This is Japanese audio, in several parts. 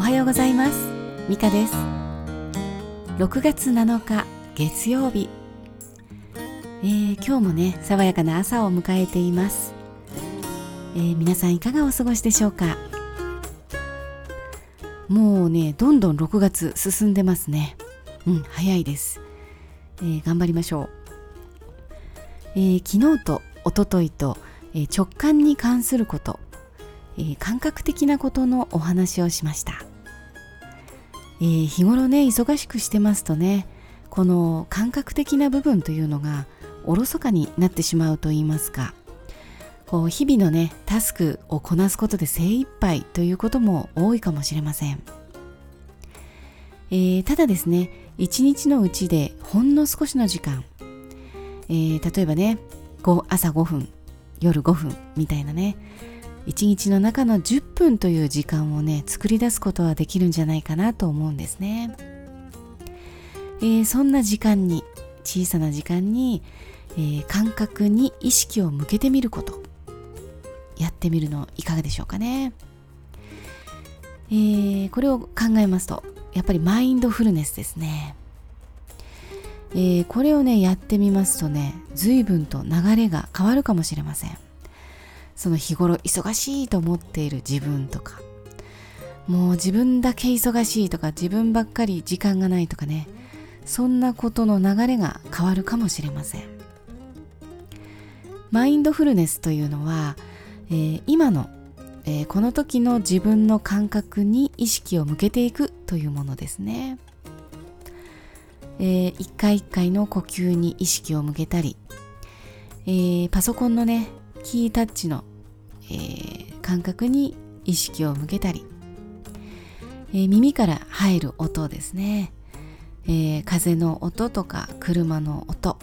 おはようございます。ミカです。6月7日月曜日、えー、今日もね爽やかな朝を迎えています、えー、皆さんいかがお過ごしでしょうか？もうねどんどん6月進んでますね。うん早いです、えー、頑張りましょう、えー、昨日と一昨日と、え、直感に関すること、え、感覚的なことのお話をしました、えー、日頃ね忙しくしてますとねこの感覚的な部分というのがおろそかになってしまうと言いますかこう日々のねタスクをこなすことで精一杯ということも多いかもしれません、えー、ただですね一日のうちでほんの少しの時間、えー、例えばね朝5分夜5分みたいなね一日の中の10分という時間をね作り出すことはできるんじゃないかなと思うんですね、えー、そんな時間に小さな時間に、えー、感覚に意識を向けてみることやってみるのいかがでしょうかね。えー、これを考えますとやっぱりマインドフルネスですね。えー、これをねやってみますとね随分と流れが変わるかもしれません。その日頃忙しいと思っている自分とか。もう自分だけ忙しいとか自分ばっかり時間がないとかね。そんなことの流れが変わるかもしれません。マインドフルネスというのはえー、今の、えー、この時の自分の感覚に意識を向けていくというものですね、えー、一回一回の呼吸に意識を向けたり、えー、パソコンのねキータッチの、えー、感覚に意識を向けたり、えー、耳から入る音ですね、えー、風の音とか車の音、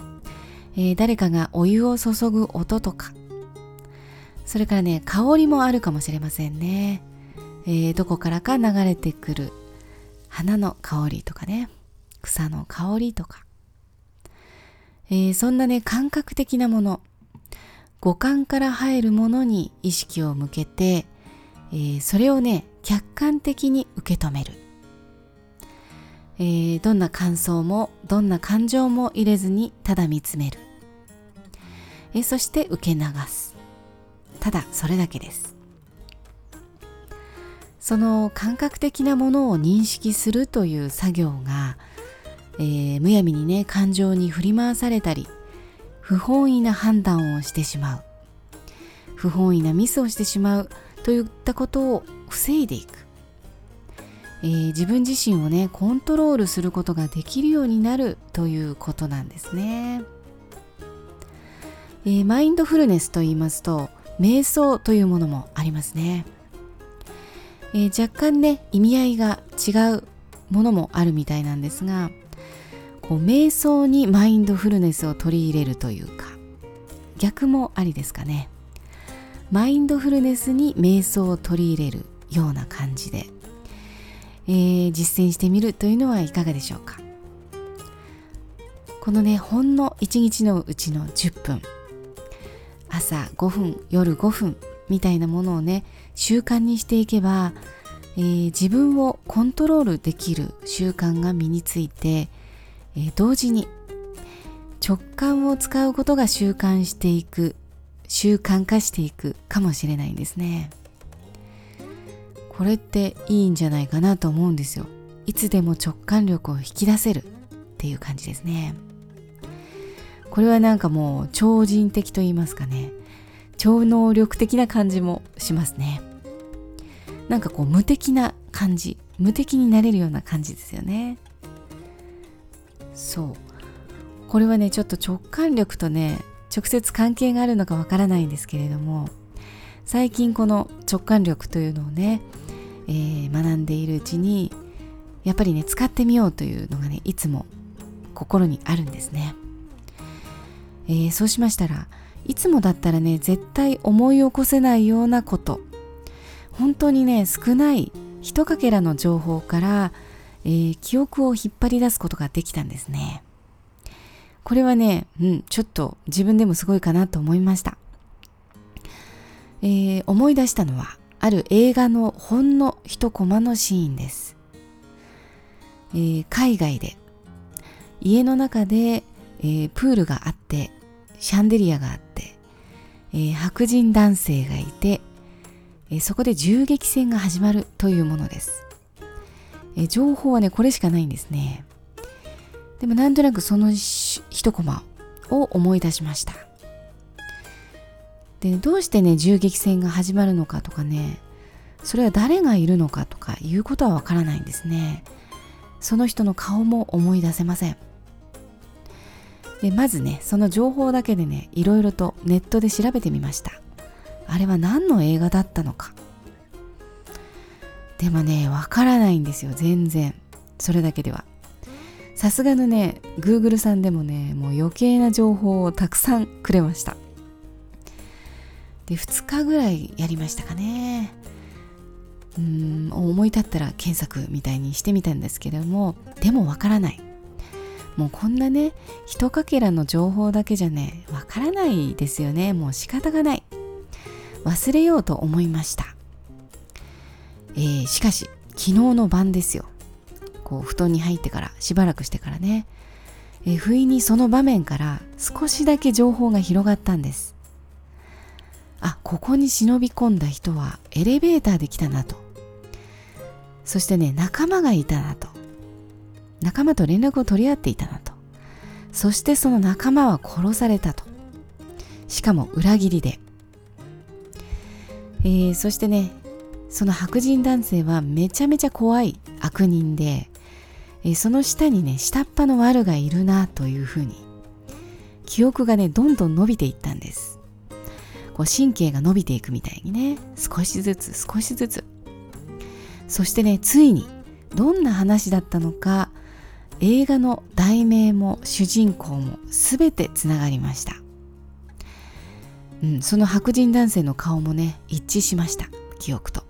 え、誰かがお湯を注ぐ音とか。それからね香りもあるかもしれませんね、え、どこからか流れてくる花の香りとかね。草の香りとか、え、そんなね感覚的なもの。五感から入るものに意識を向けて、えー、それをね客観的に受け止める、えー、どんな感想もどんな感情も入れずにただ見つめる、えー、そして受け流す。ただそれだけです。その感覚的なものを認識するという作業が、えー、むやみにね感情に振り回されたり不本意な判断をしてしまう。不本意なミスをしてしまうといったことを防いでいく、えー、自分自身をねコントロールすることができるようになるということなんですね、えー、マインドフルネスと言いますと瞑想というものもありますね、えー、若干ね意味合いが違うものもあるみたいなんですがこう瞑想にマインドフルネスを取り入れるというか逆もありですかね。マインドフルネスに瞑想を取り入れるような感じで、えー、実践してみるというのはいかがでしょうか。このねほんの一日のうちの10分朝5分夜5分みたいなものをね習慣にしていけば、えー、自分をコントロールできる習慣が身について、え、同時に直感を使うことが習慣していく習慣化していくかもしれないんですね。これっていいんじゃないかなと思うんですよ。いつでも直感力を引き出せるっていう感じですね。これはなんかもう超人的と言いますかね。超能力的な感じもしますね。なんかこう無敵な感じ無敵になれるような感じですよね。そうこれはねちょっと直感力とね直接関係があるのかわからないんですけれども最近この直感力というのをね、えー、学んでいるうちにやっぱりね使ってみようというのがねいつも心にあるんですね。えー、そうしましたらいつもだったらね絶対思い起こせないようなこと本当にね少ない一かけらの情報から、えー、記憶を引っ張り出すことができたんですね。これはね、うん、ちょっと自分でもすごいかなと思いました、えー、思い出したのはある映画のほんの一コマのシーンです、えー、海外で家の中で、えー、プールがあってシャンデリアがあって、えー、白人男性がいて、え、そこで銃撃戦が始まるというものです、え、情報はねこれしかないんですね。でもなんとなくその一コマを思い出しました。でどうしてね銃撃戦が始まるのかとかねそれは誰がいるのかとかいうことはわからないんですね。その人の顔も思い出せません。でまずねその情報だけでねいろいろとネットで調べてみました。あれは何の映画だったのか。でもねわからないんですよ全然。それだけでは。さすがのね Google さんでもねもう余計な情報をたくさんくれました。で2日ぐらいやりましたかね。うーん思い立ったら検索みたいにしてみたんですけれどもでもわからない。もうこんなねひとかけらの情報だけじゃねわからないですよね。もう仕方がない。忘れようと思いました、えー、しかし昨日の晩ですよ。こう布団に入ってからしばらくしてからね、えー、不意にその場面から少しだけ情報が広がったんです。あここに忍び込んだ人はエレベーターで来たなと。そしてね仲間がいたなと。仲間と連絡を取り合っていたなと。そしてその仲間は殺されたと。しかも裏切りで、えー、そしてねその白人男性はめちゃめちゃ怖い悪人で、その下にね下っ端の悪がいるなというふうに記憶がねどんどん伸びていったんです。こう神経が伸びていくみたいにね少しずつ少しずつ。そしてねついにどんな話だったのか映画の題名も主人公も全てつながりました、うん、その白人男性の顔もね一致しました記憶と。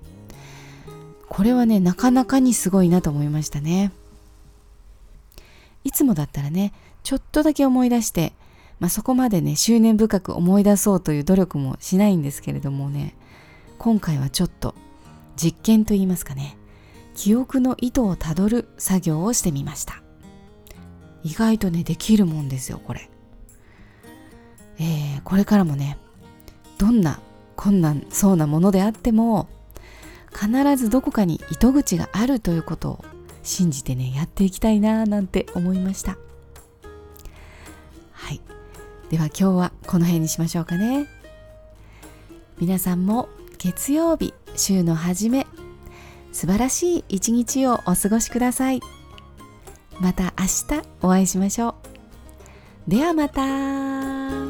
これはねなかなかにすごいなと思いましたね。いつもだったらねちょっとだけ思い出して、まあ、そこまでね執念深く思い出そうという努力もしないんですけれどもね今回はちょっと実験といいますかね記憶の意図をたどる作業をしてみました。意外とねできるもんですよこれ、えー、これからもねどんな困難そうなものであっても必ずどこかに糸口があるということを信じてねやっていきたいななんて思いましたはいでは今日はこの辺にしましょうかね皆さんも月曜日週の初め素晴らしい一日をお過ごしください。また明日お会いしましょう。ではまた